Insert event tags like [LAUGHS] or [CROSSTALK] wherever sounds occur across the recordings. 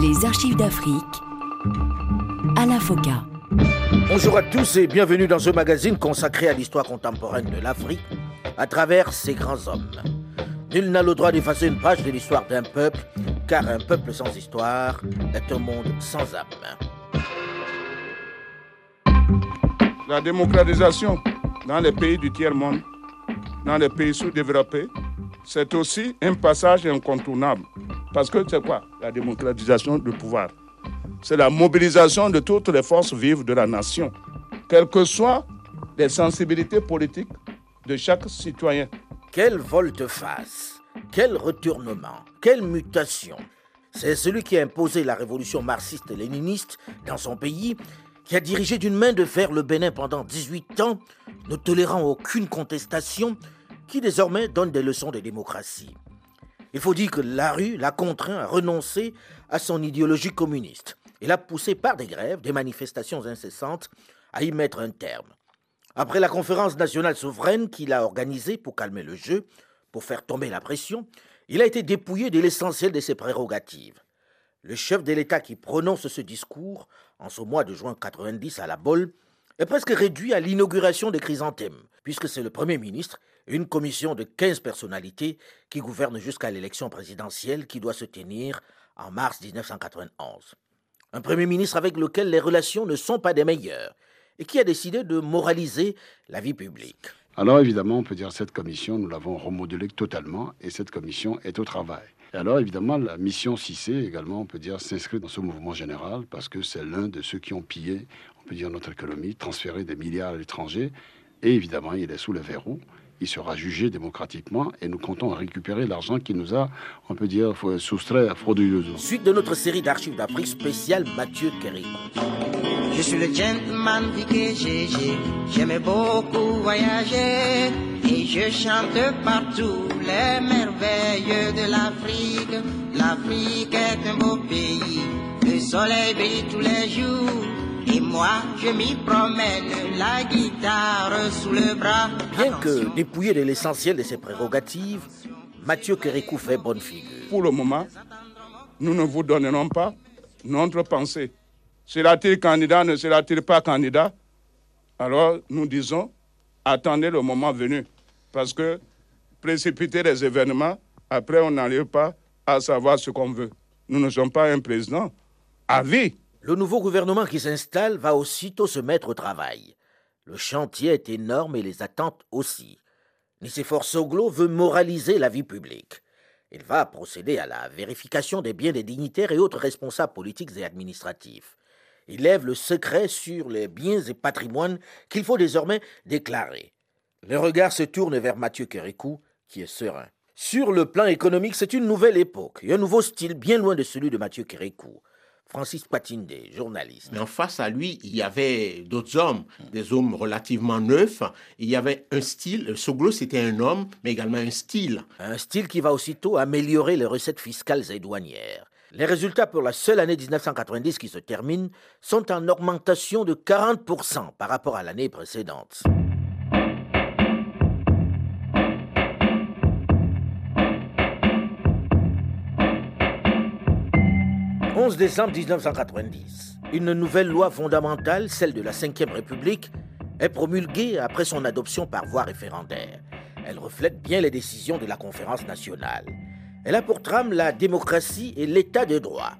Les archives d'Afrique à la FOCA. Bonjour à tous et bienvenue dans ce magazine consacré à l'histoire contemporaine de l'Afrique à travers ses grands hommes. Nul n'a le droit d'effacer une page de l'histoire d'un peuple, car un peuple sans histoire est un monde sans âme. La démocratisation dans les pays du tiers-monde, dans les pays sous-développés, c'est aussi un passage incontournable. Parce que c'est quoi? La démocratisation du pouvoir C'est la mobilisation de toutes les forces vives de la nation, quelles que soient les sensibilités politiques de chaque citoyen. Quelle volte-face, quel retournement, quelle mutation. C'est celui qui a imposé la révolution marxiste-léniniste dans son pays qui a dirigé d'une main de fer le Bénin pendant 18 ans, ne tolérant aucune contestation, qui désormais donne des leçons de démocratie. Il faut dire que la rue l'a contraint à renoncer à son idéologie communiste et l'a poussé par des grèves, des manifestations incessantes, à y mettre un terme. Après la conférence nationale souveraine qu'il a organisée pour calmer le jeu, pour faire tomber la pression, il a été dépouillé de l'essentiel de ses prérogatives. Le chef de l'État qui prononce ce discours en ce mois de juin 90 à la Bolle est presque réduit à l'inauguration des chrysanthèmes, puisque c'est le Premier ministre une commission de 15 personnalités qui gouvernent jusqu'à l'élection présidentielle qui doit se tenir en mars 1991. Un Premier ministre avec lequel les relations ne sont pas des meilleures et qui a décidé de moraliser la vie publique. Alors évidemment, on peut dire cette commission, nous l'avons remodelée totalement et cette commission est au travail. Alors, évidemment, la mission CIC, également, on peut dire, s'inscrit dans ce mouvement général parce que c'est l'un de ceux qui ont pillé, on peut dire, notre économie, transféré des milliards à l'étranger. Et évidemment, il est sous le verrou. Il sera jugé démocratiquement et nous comptons récupérer l'argent qui nous a, on peut dire, soustrait à frauduleusement. Suite de notre série d'archives d'Afrique spéciale Mathieu Kéricou. Je suis le gentleman VKGG, j'aimais beaucoup voyager et je chante partout les merveilles de l'Afrique. L'Afrique est un beau pays, le soleil brille tous les jours. Et moi, je m'y promène, la guitare sous le bras. Bien que dépouillé de l'essentiel de ses prérogatives, Mathieu Kérékou fait bonne figure. Pour le moment, nous ne vous donnerons pas notre pensée. Sera-t-il candidat, ne sera-t-il pas candidat? Alors nous disons, attendez le moment venu. Parce que précipiter les événements, après on n'arrive pas à savoir ce qu'on veut. Nous ne sommes pas un président à vie. Le nouveau gouvernement qui s'installe va aussitôt se mettre au travail. Le chantier est énorme et les attentes aussi. Nicéphore Soglo veut moraliser la vie publique. Il va procéder à la vérification des biens des dignitaires et autres responsables politiques et administratifs. Il lève le secret sur les biens et patrimoines qu'il faut désormais déclarer. Le regard se tourne vers Mathieu Kérékou, qui est serein. Sur le plan économique, c'est une nouvelle époque et un nouveau style bien loin de celui de Mathieu Kérékou. Francis Patinde, journaliste. Mais en face à lui, il y avait d'autres hommes, des hommes relativement neufs. Il y avait un style. Soglo, c'était un homme, mais également un style. Un style qui va aussitôt améliorer les recettes fiscales et douanières. Les résultats pour la seule année 1990 qui se termine sont en augmentation de 40% par rapport à l'année précédente. 11 décembre 1990, une nouvelle loi fondamentale, celle de la Ve République, est promulguée après son adoption par voie référendaire. Elle reflète bien les décisions de la conférence nationale. Elle a pour trame la démocratie et l'état de droit.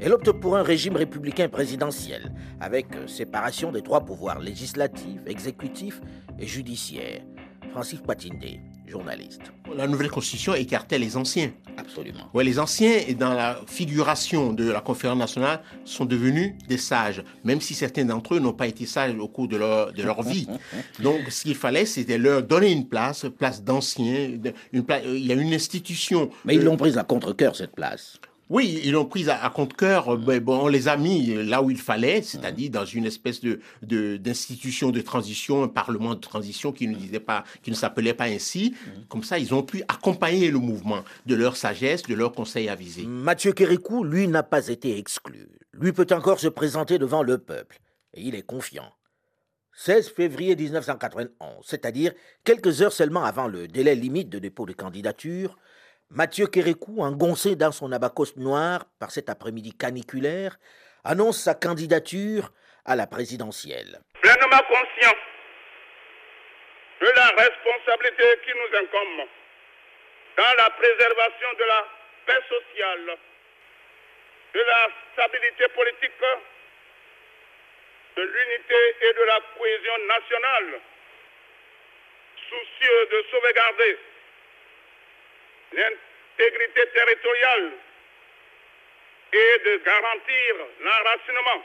Elle opte pour un régime républicain présidentiel, avec séparation des trois pouvoirs législatifs, exécutifs et judiciaires. Francis Patinde, journaliste. La nouvelle constitution écartait les anciens. Absolument. Ouais, les anciens, et dans la figuration de la conférence nationale, sont devenus des sages, même si certains d'entre eux n'ont pas été sages au cours de leur, de leur vie. [LAUGHS] Donc, ce qu'il fallait, c'était leur donner une place, place d'anciens. Une il y a une institution. Mais ils l'ont prise à contre-coeur, cette place. Oui, ils l'ont prise à, compte cœur. Ben, bon, on les a mis là où il fallait, c'est-à-dire dans une espèce de d'institution de, transition, un parlement de transition qui ne disait pas, qui ne s'appelait pas ainsi. Comme ça, ils ont pu accompagner le mouvement de leur sagesse, de leur conseil avisé. Mathieu Kérékou, lui, n'a pas été exclu. Lui peut encore se présenter devant le peuple, et il est confiant. 16 février 1991, c'est-à-dire quelques heures seulement avant le délai limite de dépôt de candidature, Mathieu Kérékou, engoncé dans son abacos noir par cet après-midi caniculaire, annonce sa candidature à la présidentielle. Pleinement conscient de la responsabilité qui nous incombe dans la préservation de la paix sociale, de la stabilité politique, de l'unité et de la cohésion nationale, soucieux de sauvegarder l'intégrité territoriale et de garantir l'enracinement,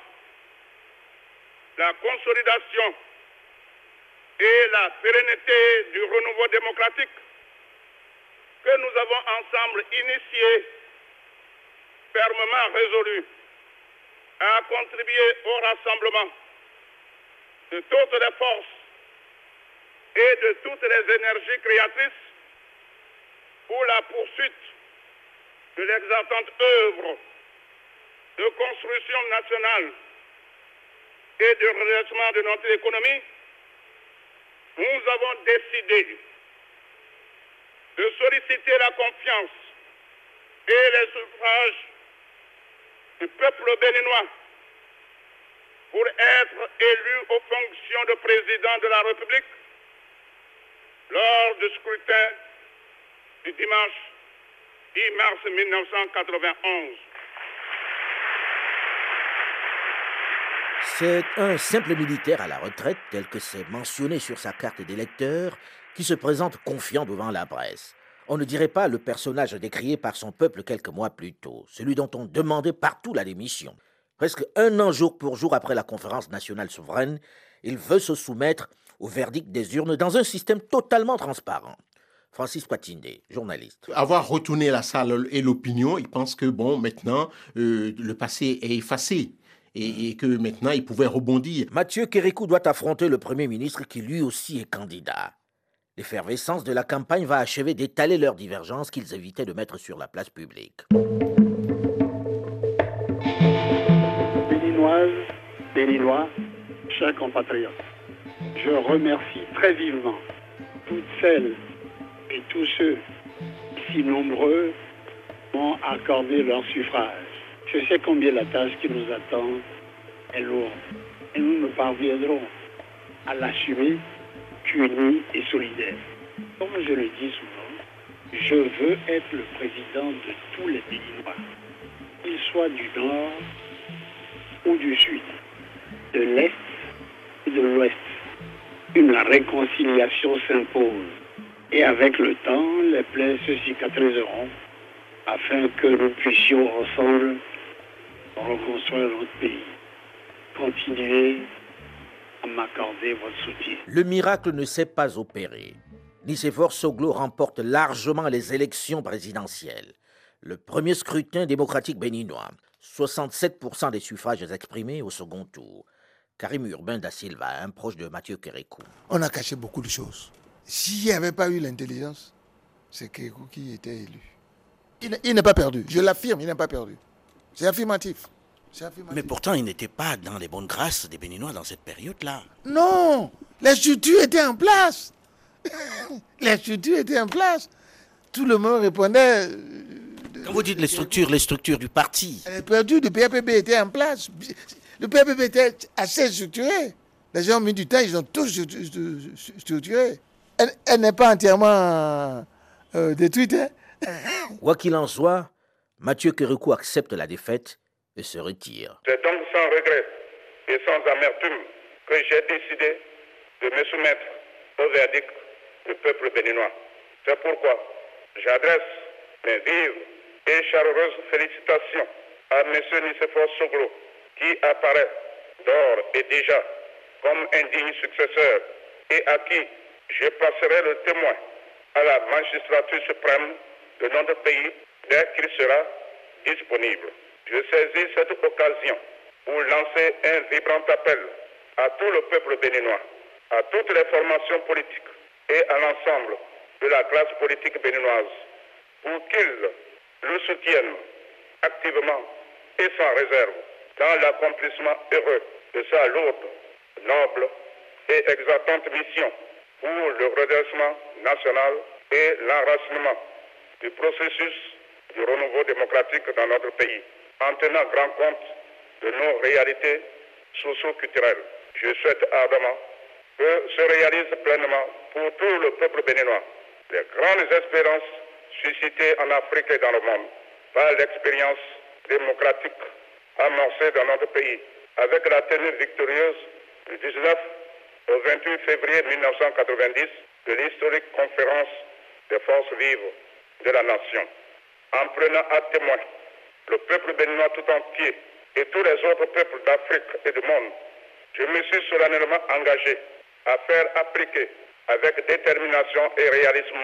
la consolidation et la pérennité du renouveau démocratique que nous avons ensemble initié, fermement résolu, à contribuer au rassemblement de toutes les forces et de toutes les énergies créatrices pour la poursuite de l'exaltante œuvre de construction nationale et de redressement de notre économie, nous avons décidé de solliciter la confiance et les suffrages du peuple béninois pour être élu aux fonctions de président de la République lors du scrutin du dimanche 10 mars 1991. C'est un simple militaire à la retraite, tel que c'est mentionné sur sa carte d'électeur, qui se présente confiant devant la presse. On ne dirait pas le personnage décrié par son peuple quelques mois plus tôt, celui dont on demandait partout la démission. Presque un an jour pour jour après la conférence nationale souveraine, il veut se soumettre au verdict des urnes dans un système totalement transparent. Francis Patinde, journaliste. Avoir retourné la salle et l'opinion, il pense que bon, maintenant, euh, le passé est effacé et, et, que maintenant, il pouvait rebondir. Mathieu Kérékou doit affronter le Premier ministre qui lui aussi est candidat. L'effervescence de la campagne va achever d'étaler leurs divergences qu'ils évitaient de mettre sur la place publique. Béninoises, Béninois, chers compatriotes, je remercie très vivement toutes celles et tous ceux, si nombreux, m'ont accordé leur suffrage. Je sais combien la tâche qui nous attend est lourde. Et nous ne parviendrons à l'assumer qu'unis et solidaires. Comme je le dis souvent, je veux être le président de tous les Béninois, qu'ils soient du nord ou du sud, de l'est et de l'ouest. Une réconciliation s'impose et avec le temps, les plaies se cicatriseront afin que nous puissions ensemble reconstruire notre pays. Continuez à m'accorder votre soutien. Le miracle ne s'est pas opéré. Nicéphore Soglo remporte largement les élections présidentielles. Le premier scrutin démocratique béninois, 67% des suffrages exprimés au second tour. Karim Urbain da Silva, un proche de Mathieu Kérékou. On a caché beaucoup de choses. S'il n'y avait pas eu l'intelligence, c'est Kérékou qui était élu. Il n'est pas perdu, je l'affirme, il n'est pas perdu. C'est affirmatif. affirmatif. Mais pourtant, il n'était pas dans les bonnes grâces des Béninois dans cette période-là. Non, les structures étaient en place. [LAUGHS] les structures étaient en place. Tout le monde répondait. Quand vous dites les structures, les structures du parti. Les perdu, le PAPB était en place. Le PAPB était assez structuré. Les gens ont mis du temps, ils ont tout structuré. Elle, elle n'est pas entièrement euh, détruite. Hein? Quoi qu'il en soit, Mathieu Kérékou accepte la défaite et se retire. C'est donc sans regret et sans amertume que j'ai décidé de me soumettre au verdict du peuple béninois. C'est pourquoi j'adresse mes vives et chaleureuses félicitations à M. Nicéphore Soglo, qui apparaît d'ores et déjà comme un digne successeur et à qui je passerai le témoin à la magistrature suprême de notre pays dès qu'il sera disponible. Je saisis cette occasion pour lancer un vibrant appel à tout le peuple béninois, à toutes les formations politiques et à l'ensemble de la classe politique béninoise pour qu'ils le soutiennent activement et sans réserve dans l'accomplissement heureux de sa lourde, noble et exaltante mission pour le redressement national et l'enracinement du processus du renouveau démocratique dans notre pays, en tenant grand compte de nos réalités socio-culturelles. Je souhaite ardemment que se réalise pleinement pour tout le peuple béninois les grandes espérances suscitées en Afrique et dans le monde par l'expérience démocratique amorcée dans notre pays avec la tenue victorieuse du 19 au 28 février 1990 de l'historique conférence des forces vives de la nation. En prenant à témoin le peuple béninois tout entier et tous les autres peuples d'Afrique et du monde, je me suis solennellement engagé à faire appliquer avec détermination et réalisme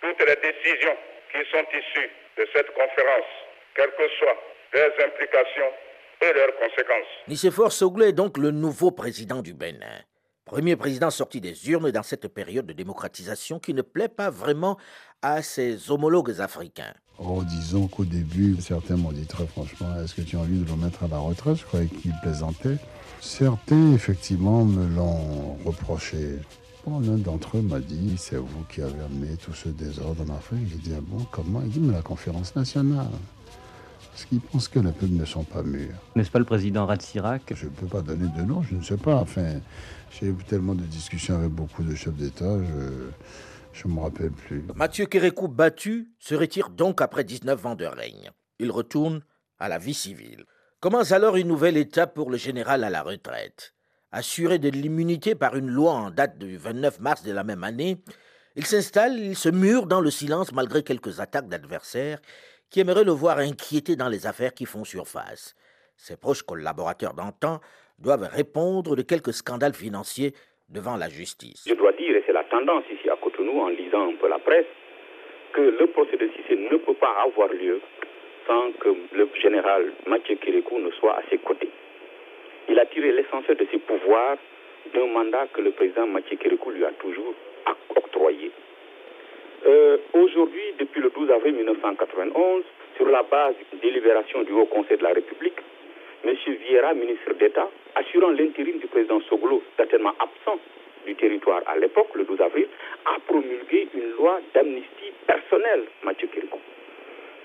toutes les décisions qui sont issues de cette conférence, quelles que soient leurs implications et leurs conséquences. Nicéphore est donc le nouveau président du Bénin. Premier président sorti des urnes dans cette période de démocratisation qui ne plaît pas vraiment à ses homologues africains. Oh, disons qu'au début, certains m'ont dit très franchement, est-ce que tu as envie de le mettre à la retraite? Je croyais qu'il plaisantait. Certains, effectivement, me l'ont reproché. L'un d'entre eux m'a dit, c'est vous qui avez amené tout ce désordre en Afrique. J'ai dit, ah bon, comment? Il dit, mais la conférence nationale. Parce qu'ils pensent que les peuples ne sont pas mûrs. N'est-ce pas le président Ratsirac? Je ne peux pas donner de nom, je ne sais pas. Enfin, j'ai eu tellement de discussions avec beaucoup de chefs d'État, je ne me rappelle plus. Mathieu Kérékou, battu, se retire donc après 19 ans de règne. Il retourne à la vie civile. Commence alors une nouvelle étape pour le général à la retraite. Assuré de l'immunité par une loi en date du 29 mars de la même année, il s'installe, il se mure dans le silence malgré quelques attaques d'adversaires qui aimeraient le voir inquiété dans les affaires qui font surface. Ses proches collaborateurs d'antan doivent répondre de quelques scandales financiers devant la justice. Je dois dire, et c'est la tendance ici à Cotonou en lisant un peu la presse, que le procès de Cissé ne peut pas avoir lieu sans que le général Mathieu Kérékou ne soit à ses côtés. Il a tiré l'essentiel de ses pouvoirs d'un mandat que le président Mathieu Kérékou lui a toujours octroyé. Euh, aujourd'hui, depuis le 12 avril 1991, sur la base d'une délibération du Haut Conseil de la République, M. Vieira, ministre d'État, assurant l'intérim du président Soglo, certainement absent du territoire à l'époque, le 12 avril, a promulgué une loi d'amnistie personnelle, Mathieu Kérékou.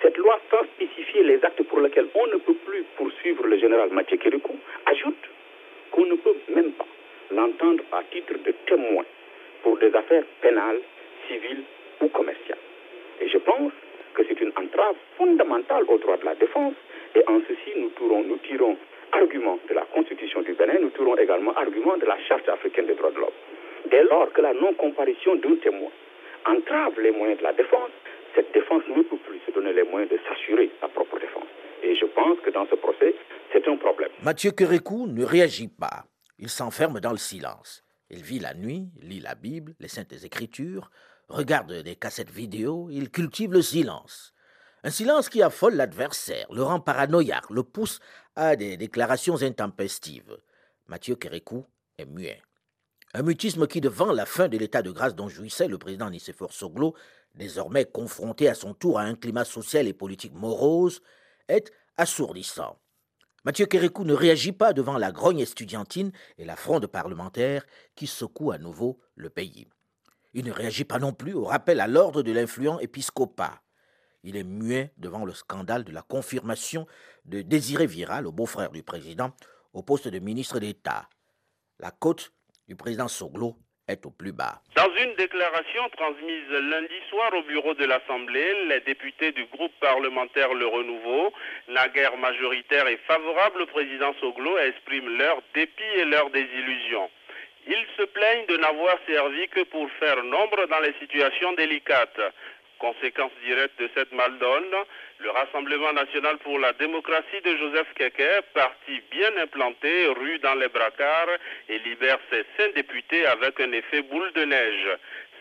Cette loi, sans spécifier les actes pour lesquels on ne peut plus poursuivre le général Mathieu Kérékou, ajoute qu'on ne peut même pas l'entendre à titre de témoin pour des affaires pénales, civiles ou commerciales. Et je pense que c'est une entrave fondamentale au droit de la défense. Et en ceci, nous tirons, nous tirons argument de la Constitution du Bénin, nous tirons également argument de la Charte africaine des droits de l'homme. Dès lors que la non-comparution d'un témoin entrave les moyens de la défense, cette défense ne peut plus se donner les moyens de s'assurer sa propre défense. Et je pense que dans ce procès, c'est un problème. Mathieu Kérékou ne réagit pas. Il s'enferme dans le silence. Il vit la nuit, lit la Bible, les Saintes Écritures, regarde des cassettes vidéo, il cultive le silence. Un silence qui affole l'adversaire, le rend paranoïaque, le pousse à des déclarations intempestives. Mathieu Kérékou est muet. Un mutisme qui, devant la fin de l'état de grâce dont jouissait le président Nicéphore Soglo, désormais confronté à son tour à un climat social et politique morose, est assourdissant. Mathieu Kérékou ne réagit pas devant la grogne estudiantine et la fronde parlementaire qui secoue à nouveau le pays. Il ne réagit pas non plus au rappel à l'ordre de l'influent épiscopat. Il est muet devant le scandale de la confirmation de Désiré Viral, le beau-frère du président, au poste de ministre d'État. La côte du président Soglo est au plus bas. Dans une déclaration transmise lundi soir au bureau de l'Assemblée, les députés du groupe parlementaire Le Renouveau, naguère majoritaire et favorable au président Soglo, expriment leur dépit et leur désillusion. Ils se plaignent de n'avoir servi que pour faire nombre dans les situations délicates. Conséquence directe de cette maldonne, le Rassemblement national pour la démocratie de Joseph Keke, parti bien implanté, rue dans les bracards et libère ses cinq députés avec un effet boule de neige.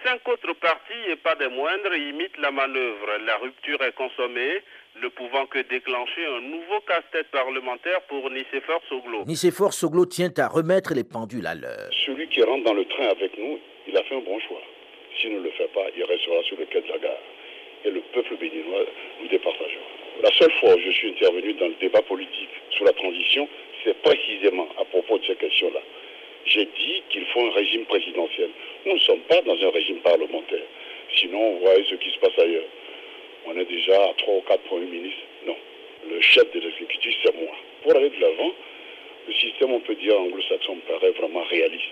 Cinq autres partis, et pas des moindres, imitent la manœuvre. La rupture est consommée, ne pouvant que déclencher un nouveau casse-tête parlementaire pour Nicéphore Soglo. Nicéphore Soglo tient à remettre les pendules à l'heure. Celui qui rentre dans le train avec nous, il a fait un bon choix. S'il ne le fait pas, il restera sur le quai de la gare. Et le peuple béninois, nous départageons. La seule fois où je suis intervenu dans le débat politique sur la transition, c'est précisément à propos de ces questions-là. J'ai dit qu'il faut un régime présidentiel. Nous ne sommes pas dans un régime parlementaire. Sinon, on voit ce qui se passe ailleurs. On est déjà à trois ou quatre premiers ministres. Non. Le chef de l'exécutif, c'est moi. Pour aller de l'avant, le système, on peut dire anglo-saxon, me paraît vraiment réaliste.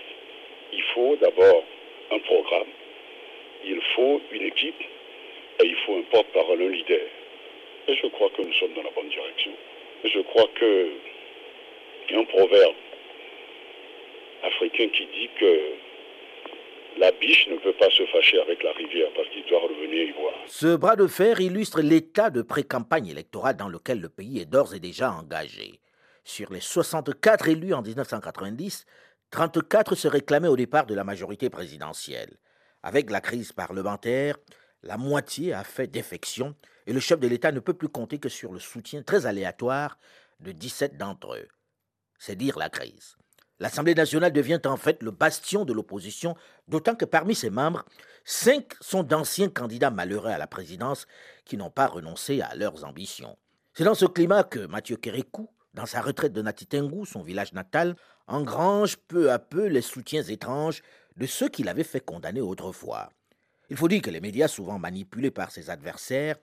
Il faut d'abord un programme, il faut une équipe et il faut un porte-parole, un leader. Et je crois que nous sommes dans la bonne direction. Je crois que il y a un proverbe africain qui dit que la biche ne peut pas se fâcher avec la rivière parce qu'il doit revenir y boire. Ce bras de fer illustre l'état de pré-campagne électorale dans lequel le pays est d'ores et déjà engagé. Sur les 64 élus en 1990, 34 se réclamaient au départ de la majorité présidentielle. Avec la crise parlementaire, la moitié a fait défection et le chef de l'État ne peut plus compter que sur le soutien très aléatoire de 17 d'entre eux. C'est dire la crise. L'Assemblée nationale devient en fait le bastion de l'opposition, d'autant que parmi ses membres, cinq sont d'anciens candidats malheureux à la présidence qui n'ont pas renoncé à leurs ambitions. C'est dans ce climat que Mathieu Kérékou, dans sa retraite de Natitengu, son village natal, engrange peu à peu les soutiens étranges de ceux qu'il avait fait condamner autrefois. Il faut dire que les médias, souvent manipulés par ses adversaires,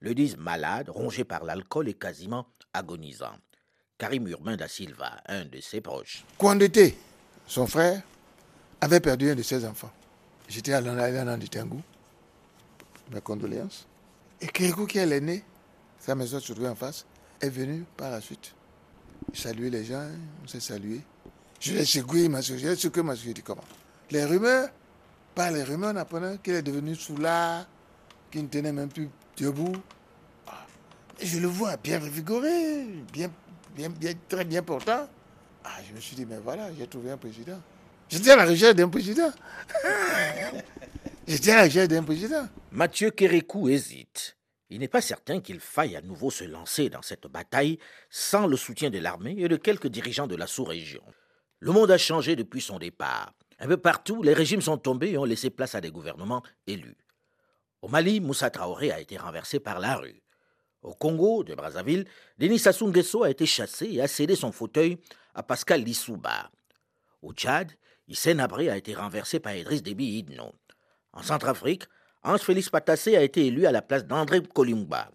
le disent malade, rongé par l'alcool et quasiment agonisant. Karim Urbain da Silva, un de ses proches. Kwandete, son frère, avait perdu un de ses enfants. J'étais à l'Anna du Tengu. Mes condoléances. Et Kérékou, qui est l'aîné, sa maison se trouvait en face, est venu par la suite. Saluer les gens, on s'est salué. Je l'ai secoué, il m'a secoué, je l'ai m'a dit comment? Les rumeurs, par les rumeurs, on apprenait qu'il est devenu soulard, qu'il ne tenait même plus debout. Ah. Et je le vois bien revigoré, bien très bien portant. Ah, je me suis dit, mais voilà, j'ai trouvé un président. J'étais à la recherche d'un président. [LAUGHS] J'étais à la recherche d'un président. Mathieu Kérékou hésite. Il n'est pas certain qu'il faille à nouveau se lancer dans cette bataille sans le soutien de l'armée et de quelques dirigeants de la sous-région. Le monde a changé depuis son départ. Un peu partout, les régimes sont tombés et ont laissé place à des gouvernements élus. Au Mali, Moussa Traoré a été renversé par la rue. Au Congo, de Brazzaville, Denis Sassou Nguesso a été chassé et a cédé son fauteuil à Pascal Lissouba. Au Tchad, Hissène Abré a été renversé par Idriss Déby Idno. En Centrafrique, Ange Félix Patassé a été élu à la place d'André Kolumba.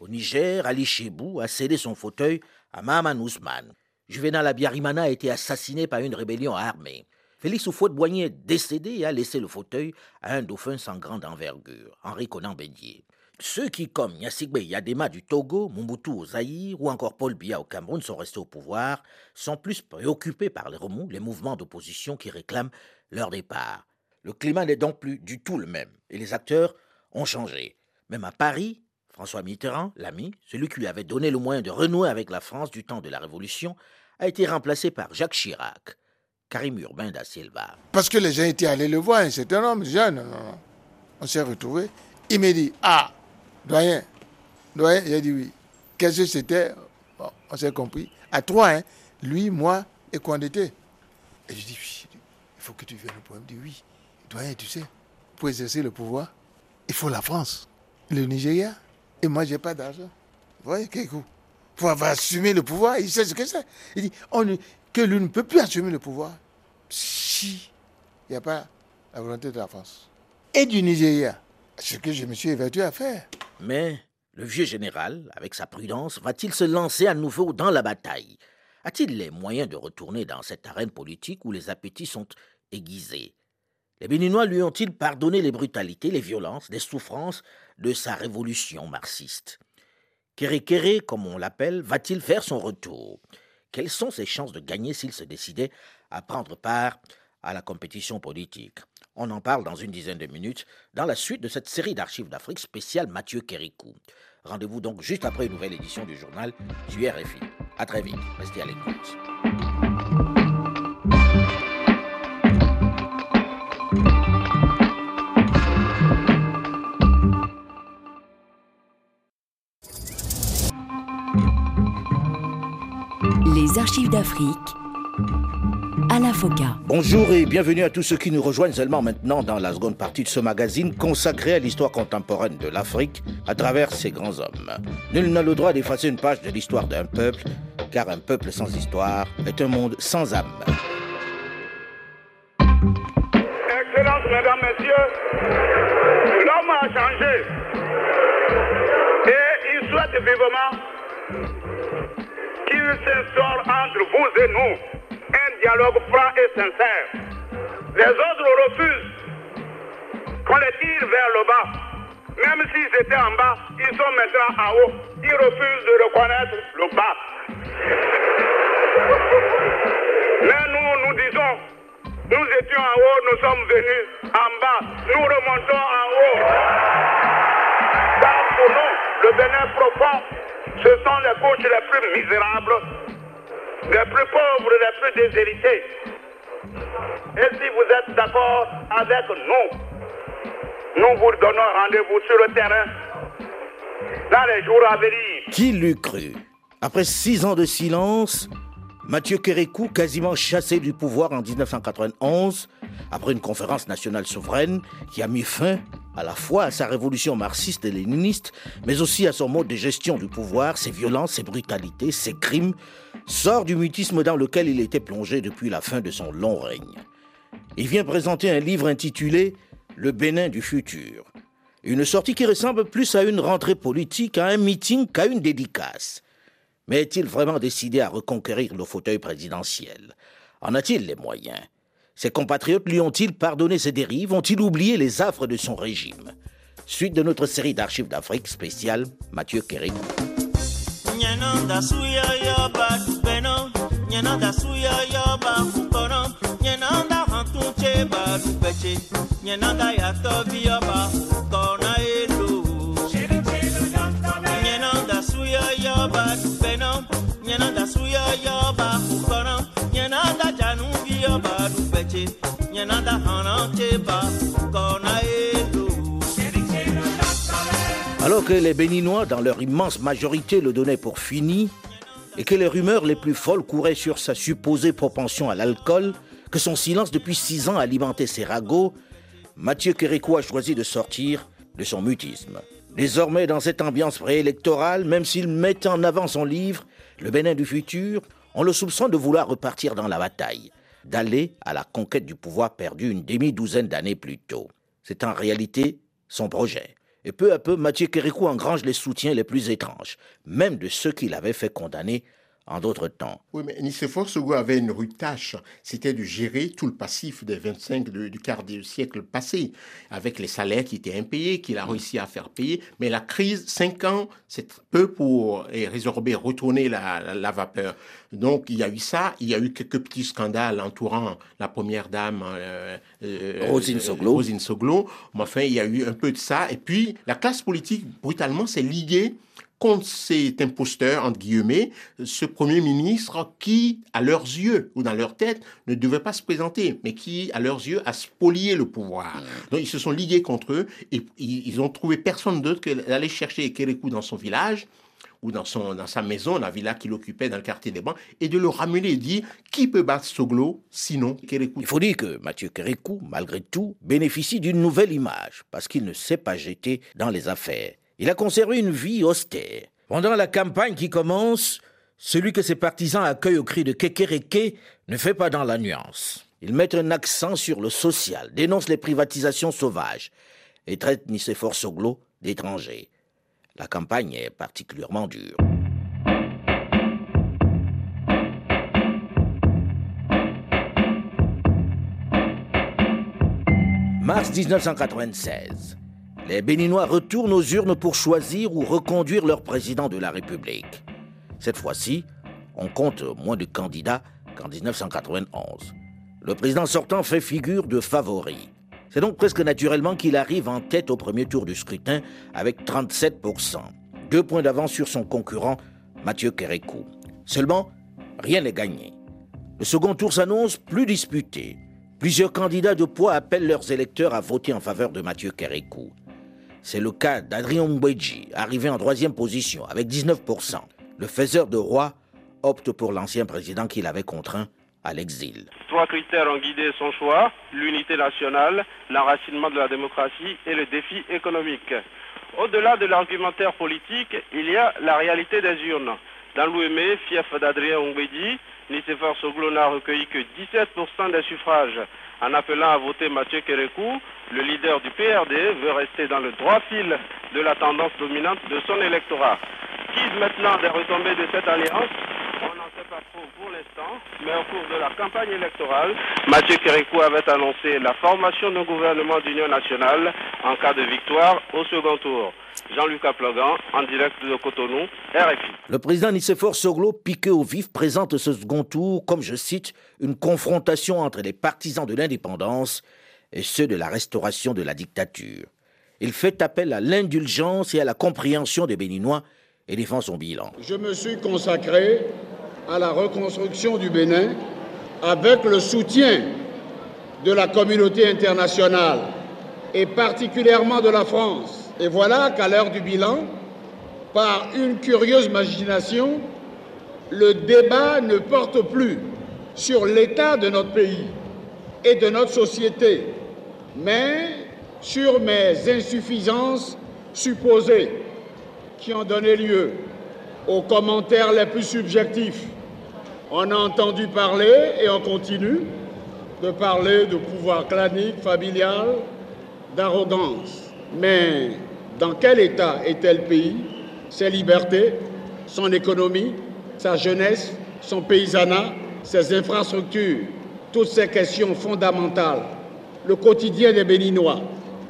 Au Niger, Ali Chebou a cédé son fauteuil à Mahaman Ousmane. Juvenal Abiyarimana a été assassiné par une rébellion armée. Félix Houphouët-Boigny est décédé et a laissé le fauteuil à un dauphin sans grande envergure, Henri Conan Bédier. Ceux qui, comme Nyasigbe Yadema du Togo, Mobutu au Zaïre ou encore Paul Biya au Cameroun sont restés au pouvoir, sont plus préoccupés par les remous, les mouvements d'opposition qui réclament leur départ. Le climat n'est donc plus du tout le même et les acteurs ont changé. Même à Paris, François Mitterrand, l'ami, celui qui lui avait donné le moyen de renouer avec la France du temps de la Révolution, a été remplacé par Jacques Chirac. Karim Urbain da Silva. Parce que les gens étaient allés le voir, c'est un homme jeune. On s'est retrouvés. Il m'a dit Ah, Doyen, doyen, j'ai dit oui. Qu'est-ce que c'était? On s'est compris. À trois, hein, lui, moi et Kwandete. Et je dis, oui, il faut que tu viennes. Il me dit, oui. Doyen, tu sais, pour exercer le pouvoir, il faut la France, le Nigeria. Et moi, je n'ai pas d'argent. Vous voyez, coup Pour avoir assumé le pouvoir, il sait ce que c'est. Il dit on, que lui ne peut plus assumer le pouvoir si il n'y a pas la volonté de la France. Et du Nigeria. Ce que je me suis évertué à faire. Mais le vieux général, avec sa prudence, va-t-il se lancer à nouveau dans la bataille? A-t-il les moyens de retourner dans cette arène politique où les appétits sont aiguisés? Les Béninois lui ont-ils pardonné les brutalités, les violences, les souffrances de sa révolution marxiste? Kéré comme on l'appelle, va-t-il faire son retour? Quelles sont ses chances de gagner s'il se décidait à prendre part à la compétition politique? On en parle dans une dizaine de minutes dans la suite de cette série d'archives d'Afrique spéciale Mathieu Kérikou. Rendez-vous donc juste après une nouvelle édition du journal du RFI. A très vite, restez à l'écoute. Les archives d'Afrique Bonjour et bienvenue à tous ceux qui nous rejoignent seulement maintenant dans la seconde partie de ce magazine consacré à l'histoire contemporaine de l'Afrique à travers ses grands hommes. Nul n'a le droit d'effacer une page de l'histoire d'un peuple, car un peuple sans histoire est un monde sans âme. Dialogue franc et sincère. Les autres refusent qu'on les tire vers le bas. Même s'ils étaient en bas, ils sont maintenant en haut. Ils refusent de reconnaître le bas. Mais nous, nous disons, nous étions en haut, nous sommes venus en bas. Nous remontons en haut. Car pour nous, le Bénin profond, ce sont les couches les plus misérables, les plus pauvres, les plus déshérités. Et si vous êtes d'accord avec nous, nous vous donnons rendez-vous sur le terrain dans les jours à venir. Qui l'eût cru? Après six ans de silence, Mathieu Kérékou, quasiment chassé du pouvoir en 1991, après une conférence nationale souveraine qui a mis fin à la fois à sa révolution marxiste et léniniste, mais aussi à son mode de gestion du pouvoir, ses violences, ses brutalités, ses crimes, sort du mutisme dans lequel il était plongé depuis la fin de son long règne. Il vient présenter un livre intitulé Le Bénin du futur. Une sortie qui ressemble plus à une rentrée politique, à un meeting qu'à une dédicace. Mais est-il vraiment décidé à reconquérir le fauteuil présidentiel? En a-t-il les moyens? Ses compatriotes lui ont-ils pardonné ses dérives? Ont-ils oublié les affres de son régime? Suite de notre série d'archives d'Afrique spéciale, Mathieu Alors que les Béninois, dans leur immense majorité, le donnaient pour fini, et que les rumeurs les plus folles couraient sur sa supposée propension à l'alcool, que son silence depuis six ans alimentait ses ragots, Mathieu Kérékou a choisi de sortir de son mutisme. Désormais, dans cette ambiance préélectorale, même s'il met en avant son livre, Le Bénin du futur, on le soupçonne de vouloir repartir dans la bataille, d'aller à la conquête du pouvoir perdu une demi-douzaine d'années plus tôt. C'est en réalité son projet. Et peu à peu, Mathieu Kérékou engrange les soutiens les plus étranges, même de ceux qu'il avait fait condamner en d'autres temps. Oui, mais Nicéphore Sogo avait une rude tâche. C'était de gérer tout le passif des 25 du quart du siècle passé, avec les salaires qui étaient impayés, qu'il a réussi à faire payer. Mais la crise, 5 ans, c'est peu pour résorber, retourner la, vapeur. Donc, il y a eu ça. Il y a eu quelques petits scandales entourant la première dame, euh, euh, Rosine Soglo. Rosine Soglo. Mais enfin, il y a eu un peu de ça. Et puis, la classe politique, brutalement, s'est liguée contre cet imposteur, entre guillemets, ce Premier ministre qui, à leurs yeux ou dans leur tête, ne devait pas se présenter, mais qui, à leurs yeux, a spolié le pouvoir. Donc ils se sont ligués contre eux et ils ont trouvé personne d'autre que d'aller chercher Kérékou dans son village ou dans, son, dans sa maison, la villa qu'il occupait dans le quartier des Bancs, et de le ramener et dire qui peut battre Soglo sinon Kérékou? Il faut dire que Mathieu Kérékou, malgré tout, bénéficie d'une nouvelle image parce qu'il ne s'est pas jeté dans les affaires. Il a conservé une vie austère. Pendant la campagne qui commence, celui que ses partisans accueillent au cri de Kekereke ne fait pas dans la nuance. Ils mettent un accent sur le social, dénoncent les privatisations sauvages et traitent Nicéphore Soglo d'étranger. La campagne est particulièrement dure. Mars 1996 les Béninois retournent aux urnes pour choisir ou reconduire leur président de la République. Cette fois-ci, on compte moins de candidats qu'en 1991. Le président sortant fait figure de favori. C'est donc presque naturellement qu'il arrive en tête au premier tour du scrutin avec 37%, deux points d'avance sur son concurrent Mathieu Kérékou. Seulement, rien n'est gagné. Le second tour s'annonce plus disputé. Plusieurs candidats de poids appellent leurs électeurs à voter en faveur de Mathieu Kérékou. C'est le cas d'Adrien Mbweji, arrivé en troisième position avec 19%. Le faiseur de roi opte pour l'ancien président qu'il avait contraint à l'exil. Trois critères ont guidé son choix, l'unité nationale, l'enracinement de la démocratie et le défi économique. Au-delà de l'argumentaire politique, il y a la réalité des urnes. Dans l'Ouémé, fief d'Adrien Ongwedi, Nicéphore Soglo n'a recueilli que 17% des suffrages. En appelant à voter Mathieu Kérékou, le leader du PRD veut rester dans le droit fil de la tendance dominante de son électorat. précises maintenant des retombées de cette alliance, on n'en sait pas trop pour l'instant, mais au cours de la campagne électorale, Mathieu Kérékou avait annoncé la formation d'un gouvernement d'union nationale en cas de victoire au second tour. Jean-Luc Aplogan, en direct de Cotonou, RFI. Le président Nicéphore Soglo, piqué au vif, présente ce second tour comme, je cite, une confrontation entre les partisans de l'indépendance et ceux de la restauration de la dictature. Il fait appel à l'indulgence et à la compréhension des Béninois et défend son bilan. Je me suis consacré à la reconstruction du Bénin avec le soutien de la communauté internationale et particulièrement de la France. Et voilà qu'à l'heure du bilan, par une curieuse imagination, le débat ne porte plus sur l'état de notre pays et de notre société, mais sur mes insuffisances supposées qui ont donné lieu aux commentaires les plus subjectifs. On a entendu parler et on continue de parler de pouvoir clanique, familial, d'arrogance. Mais dans quel état était le pays, ses libertés, son économie, sa jeunesse, son paysanat, ses infrastructures, toutes ces questions fondamentales, le quotidien des Béninois,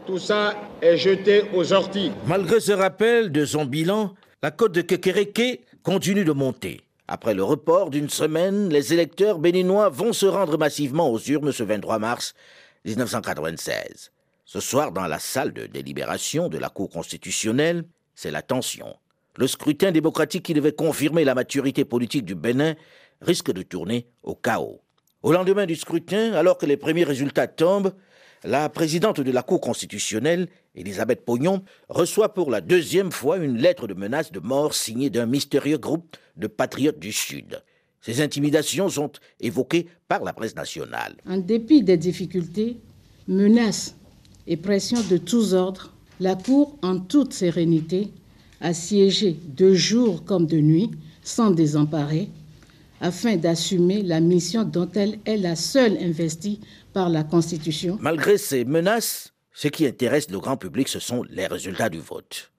tout ça est jeté aux orties. Malgré ce rappel de son bilan, la côte de Kekereke continue de monter. Après le report d'une semaine, les électeurs béninois vont se rendre massivement aux urnes ce 23 mars 1996. Ce soir, dans la salle de délibération de la Cour constitutionnelle, c'est la tension. Le scrutin démocratique qui devait confirmer la maturité politique du Bénin risque de tourner au chaos. Au lendemain du scrutin, alors que les premiers résultats tombent, la présidente de la Cour constitutionnelle, Elisabeth Pognon, reçoit pour la deuxième fois une lettre de menace de mort signée d'un mystérieux groupe de patriotes du Sud. Ces intimidations sont évoquées par la presse nationale. En dépit des difficultés, menaces et pression de tous ordres, la Cour, en toute sérénité, a siégé de jour comme de nuit, sans désemparer, afin d'assumer la mission dont elle est la seule investie par la Constitution. Malgré ces menaces, ce qui intéresse le grand public, ce sont les résultats du vote.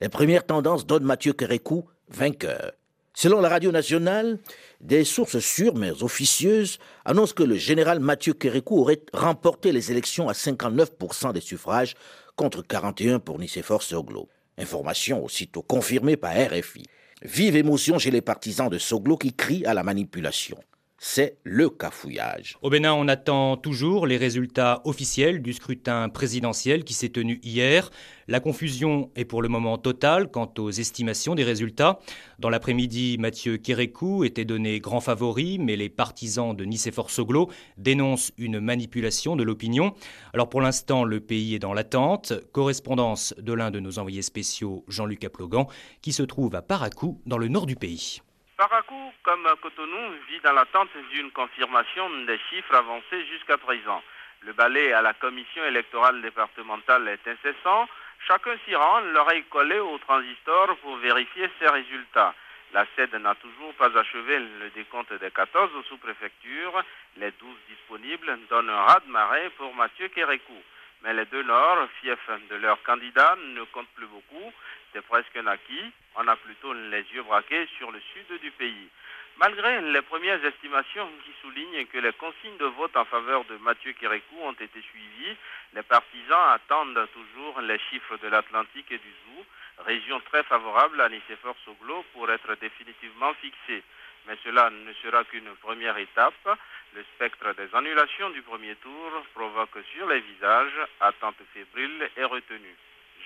Les premières tendances donnent Mathieu Kérékou vainqueur. Selon la radio nationale, des sources sûres mais officieuses annoncent que le général Mathieu Kérékou aurait remporté les élections à 59% des suffrages contre 41 pour Nicéphore Soglo. Information aussitôt confirmée par RFI. Vive émotion chez les partisans de Soglo qui crient à la manipulation c'est le cafouillage. Au Bénin, on attend toujours les résultats officiels du scrutin présidentiel qui s'est tenu hier. La confusion est pour le moment totale quant aux estimations des résultats. Dans l'après-midi, Mathieu Kérékou était donné grand favori, mais les partisans de Nicéphore Soglo dénoncent une manipulation de l'opinion. Alors pour l'instant, le pays est dans l'attente. Correspondance de l'un de nos envoyés spéciaux, Jean-Luc Aplogan, qui se trouve à Paracou, dans le nord du pays. Paracou, comme Cotonou, vit dans l'attente d'une confirmation des chiffres avancés jusqu'à présent. Le balai à la commission électorale départementale est incessant. Chacun s'y rend, l'oreille collée au transistor pour vérifier ses résultats. La SED n'a toujours pas achevé le décompte des 14 sous-préfectures. Les 12 disponibles donnent un raz-de-marée pour Mathieu Kérékou. Mais les deux Nord, fiefs de leurs candidats, ne comptent plus beaucoup. C'est presque un acquis. On a plutôt les yeux braqués sur le sud du pays. Malgré les premières estimations qui soulignent que les consignes de vote en faveur de Mathieu Kérékou ont été suivies, les partisans attendent toujours les chiffres de l'Atlantique et du Zou, région très favorable à Nicéphore Soglo pour être définitivement fixée. Mais cela ne sera qu'une première étape. Le spectre des annulations du premier tour provoque sur les visages attente fébrile et retenue.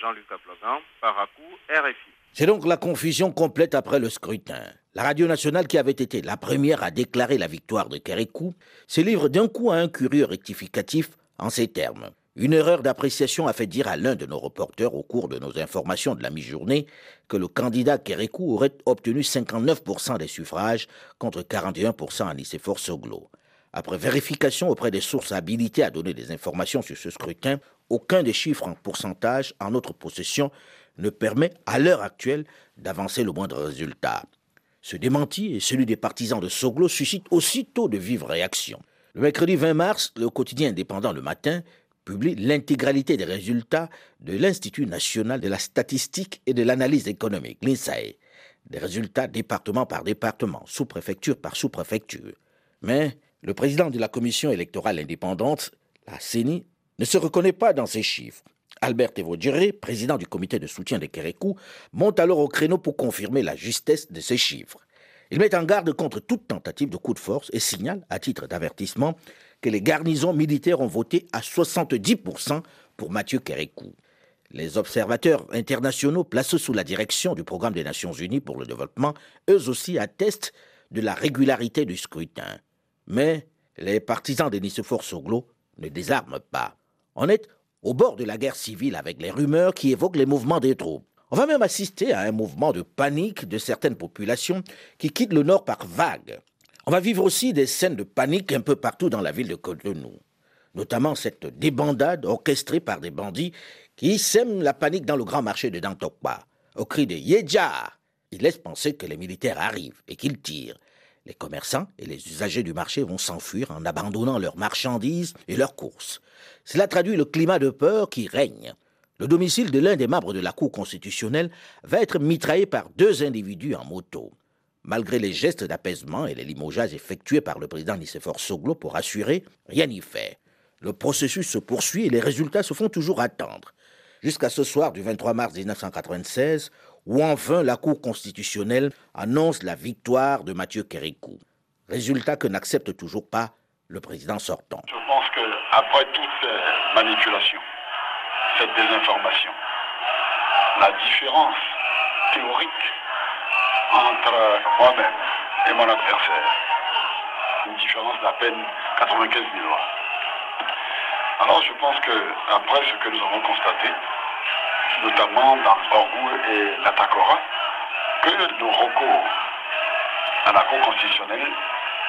Jean-Luc RFI. C'est donc la confusion complète après le scrutin. La radio nationale, qui avait été la première à déclarer la victoire de Kérékou, se livre d'un coup à un curieux rectificatif en ces termes. Une erreur d'appréciation a fait dire à l'un de nos reporters au cours de nos informations de la mi-journée que le candidat Kérékou aurait obtenu 59% des suffrages contre 41% à Nicéphore Soglo. Après vérification auprès des sources habilitées à donner des informations sur ce scrutin, aucun des chiffres en pourcentage en notre possession ne permet à l'heure actuelle d'avancer le moindre résultat. Ce démenti et celui des partisans de Soglo suscitent aussitôt de vives réactions. Le mercredi 20 mars, le quotidien indépendant Le Matin publie l'intégralité des résultats de l'Institut national de la statistique et de l'analyse économique, l'INSAE. des résultats département par département, sous-préfecture par sous-préfecture. Mais le président de la commission électorale indépendante, la CENI, ne se reconnaît pas dans ces chiffres. Albert Evodjere, président du comité de soutien des Kérékou, monte alors au créneau pour confirmer la justesse de ces chiffres. Il met en garde contre toute tentative de coup de force et signale, à titre d'avertissement, que les garnisons militaires ont voté à 70% pour Mathieu Kérékou. Les observateurs internationaux placés sous la direction du Programme des Nations Unies pour le développement, eux aussi attestent de la régularité du scrutin. Mais les partisans de Nicéphore Soglo ne désarment pas. On est au bord de la guerre civile avec les rumeurs qui évoquent les mouvements des troupes. On va même assister à un mouvement de panique de certaines populations qui quittent le nord par vagues. On va vivre aussi des scènes de panique un peu partout dans la ville de Cotonou, notamment cette débandade orchestrée par des bandits qui sèment la panique dans le grand marché de Dantokpa. Au cri de Yedja, ils laissent penser que les militaires arrivent et qu'ils tirent. Les commerçants et les usagers du marché vont s'enfuir en abandonnant leurs marchandises et leurs courses. Cela traduit le climat de peur qui règne. Le domicile de l'un des membres de la Cour constitutionnelle va être mitraillé par deux individus en moto. Malgré les gestes d'apaisement et les limogeages effectués par le président Nicéphore Soglo pour assurer, rien n'y fait. Le processus se poursuit et les résultats se font toujours attendre. Jusqu'à ce soir du 23 mars 1996, où enfin la Cour constitutionnelle annonce la victoire de Mathieu Kérékou. Résultat que n'accepte toujours pas le président sortant. Je pense qu'après toute ces manipulations, cette désinformation, la différence théorique entre moi-même et mon adversaire, une différence d'à peine 95 000 voix. Alors je pense qu'après ce que nous avons constaté, notamment dans Orgou et l'Atacora, que nos recours à la Cour constitutionnelle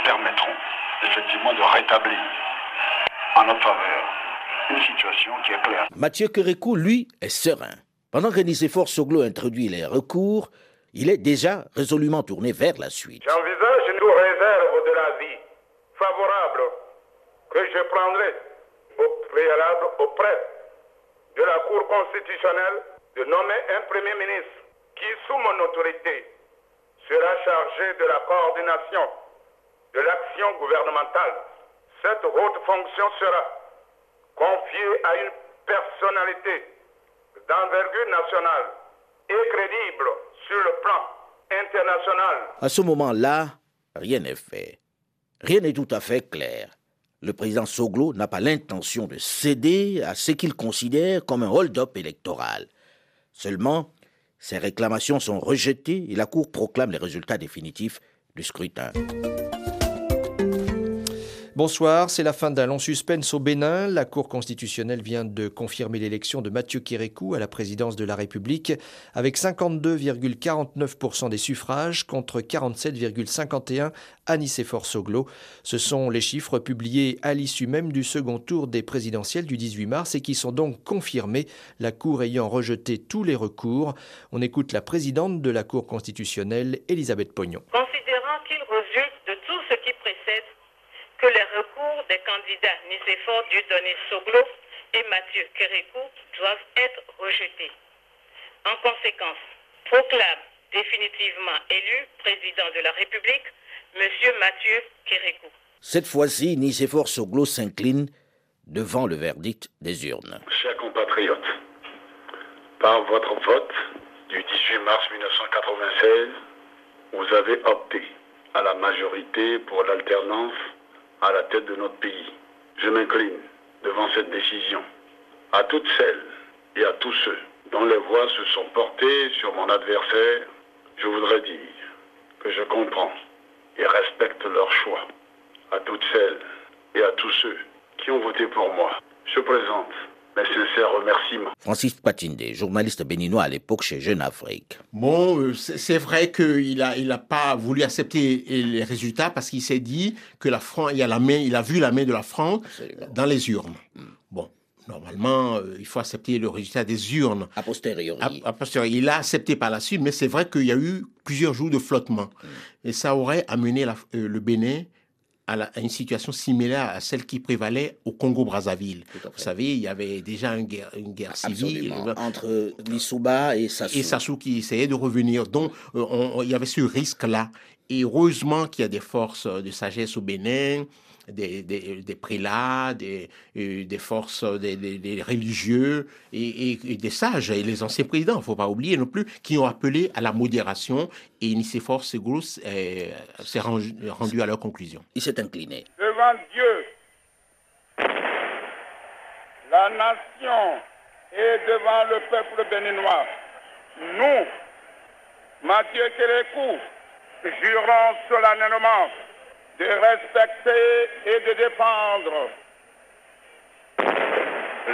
permettront effectivement de rétablir en notre faveur une situation qui est claire. Mathieu Kérékou, lui, est serein. Pendant que Nicéphore Soglo introduit les recours, il est déjà résolument tourné vers la suite. J'envisage une réserve de la vie favorable que je prendrai au préalable auprès de la Cour constitutionnelle de nommer un Premier ministre qui, sous mon autorité, sera chargé de la coordination de l'action gouvernementale. Cette haute fonction sera confiée à une personnalité d'envergure nationale et crédible sur le plan international. À ce moment-là, rien n'est fait. Rien n'est tout à fait clair. Le président Soglo n'a pas l'intention de céder à ce qu'il considère comme un hold-up électoral. Seulement, ces réclamations sont rejetées et la Cour proclame les résultats définitifs du scrutin. Bonsoir, c'est la fin d'un long suspense au Bénin. La Cour constitutionnelle vient de confirmer l'élection de Mathieu Kérékou à la présidence de la République avec 52,49% des suffrages contre 47,51% à Nicéphore Soglo. Ce sont les chiffres publiés à l'issue même du second tour des présidentielles du 18 mars et qui sont donc confirmés, la Cour ayant rejeté tous les recours. On écoute la présidente de la Cour constitutionnelle, Elisabeth Pognon qu'il résulte de tout ce qui précède que les recours des candidats Nicéphore Dieudonné Soglo et Mathieu Kérékou doivent être rejetés. En conséquence, proclame définitivement élu président de la République M. Mathieu Kérékou. Cette fois-ci, Nicéphore Soglo s'incline devant le verdict des urnes. Chers compatriotes, par votre vote du 18 mars 1996, vous avez opté à la majorité pour l'alternance à la tête de notre pays. Je m'incline devant cette décision. À toutes celles et à tous ceux dont les voix se sont portées sur mon adversaire, je voudrais dire que je comprends et respecte leur choix. À toutes celles et à tous ceux qui ont voté pour moi, je présente mes sincères remerciements. Francis Patinde, journaliste béninois à l'époque chez Jeune Afrique. Bon, euh, c'est vrai qu'il a, il a pas voulu accepter les résultats parce qu'il s'est dit que la France, il y a la main, il a vu la main de la France dans les urnes. Bon, normalement, euh, il faut accepter le résultat des urnes. A posteriori. A- a posteriori. Il a accepté par la suite, mais c'est vrai qu'il y a eu plusieurs jours de flottement. Et ça aurait amené la- euh, le Bénin à, une situation similaire à celle qui prévalait au Congo-Brazzaville. Vous savez, il y avait déjà une guerre, une guerre civile entre Lissouba et Sassou. Et Sassou qui essayait de revenir. Donc, il y avait ce risque-là. Et heureusement qu'il y a des forces de sagesse au Bénin, des, des, prélats, des, euh, des forces, des, religieux et, des sages, et les anciens présidents, il ne faut pas oublier non plus, qui ont appelé à la modération et Nicéphore Segrous euh, s'est rendu, rendu à leur conclusion. Il s'est incliné. Devant Dieu, la nation et devant le peuple béninois, nous, Mathieu Kérékou, jurons solennellement de respecter et de défendre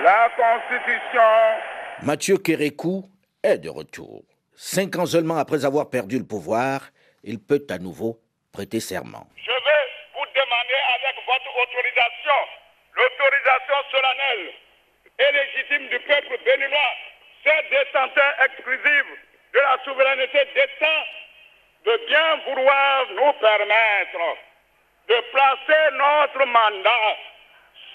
la Constitution. Mathieu Kérékou est de retour. Cinq ans seulement après avoir perdu le pouvoir, il peut à nouveau prêter serment. Je vais vous demander avec votre autorisation, l'autorisation solennelle et légitime du peuple béninois, cette détenteur exclusive de la souveraineté d'État, de bien vouloir nous permettre de placer notre mandat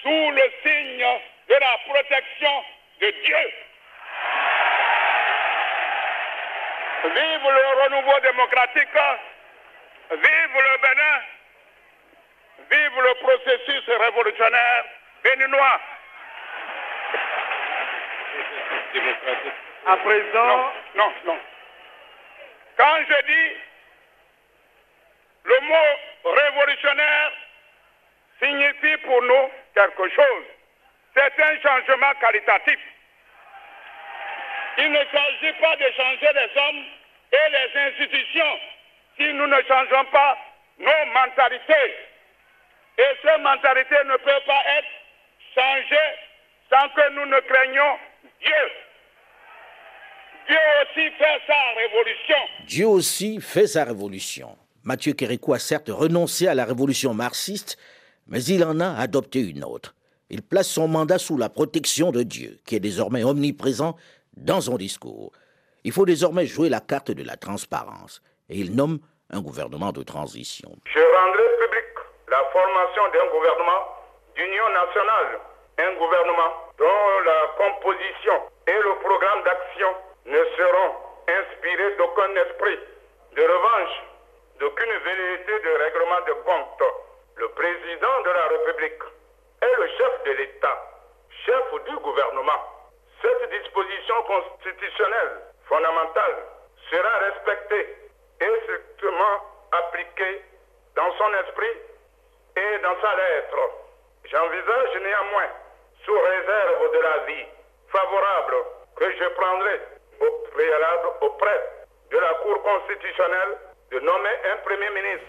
sous le signe de la protection de Dieu. Vive le renouveau démocratique, vive le Bénin, vive le processus révolutionnaire béninois. À présent. Non, non, non. Quand je dis le mot révolutionnaire signifie pour nous quelque chose. C'est un changement qualitatif. Il ne s'agit pas de changer les hommes et les institutions si nous ne changeons pas nos mentalités. Et ces mentalités ne peuvent pas être changées sans que nous ne craignions Dieu. Dieu aussi fait sa révolution. Dieu aussi fait sa révolution. Mathieu Kérékou a certes renoncé à la révolution marxiste, mais il en a adopté une autre. Il place son mandat sous la protection de Dieu, qui est désormais omniprésent dans son discours. Il faut désormais jouer la carte de la transparence, et il nomme un gouvernement de transition. Je rendrai public la formation d'un gouvernement d'union nationale, un gouvernement dont la composition et le programme d'action ne seront inspirés d'aucun esprit de revanche d'aucune velléité de règlement de compte. Le président de la République est le chef de l'État, chef du gouvernement. Cette disposition constitutionnelle fondamentale sera respectée et strictement appliquée dans son esprit et dans sa lettre. J'envisage néanmoins, sous réserve de la vie favorable que je prendrai au préalable auprès de la Cour constitutionnelle,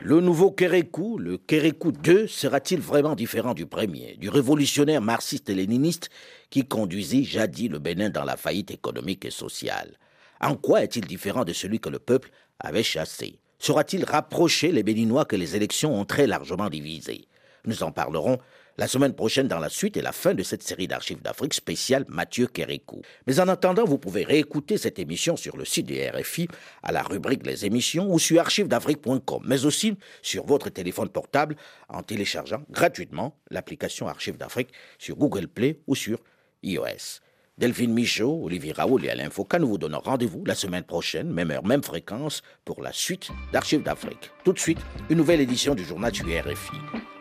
Le nouveau Kérékou, le Kérékou II, sera-t-il vraiment différent du premier, du révolutionnaire marxiste-léniniste qui conduisit jadis le Bénin dans la faillite économique et sociale? En quoi est-il différent de celui que le peuple avait chassé? Sera-t-il rapproché les Béninois que les élections ont très largement divisés Nous en parlerons la semaine prochaine dans la suite et la fin de cette série d'archives d'Afrique spéciale Mathieu Kérékou. Mais en attendant, vous pouvez réécouter cette émission sur le site des RFI à la rubrique Les émissions ou sur archivesdafrique.com, mais aussi sur votre téléphone portable en téléchargeant gratuitement l'application Archives d'Afrique sur Google Play ou sur iOS. Delphine Michaud, Olivier Raoul et Alain Foucault nous vous donnons rendez-vous la semaine prochaine, même heure, même fréquence, pour la suite d'Archives d'Afrique. Tout de suite, une nouvelle édition du journal du RFI.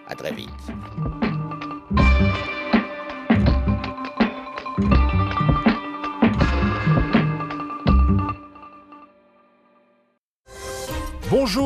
À très vite. Bonjour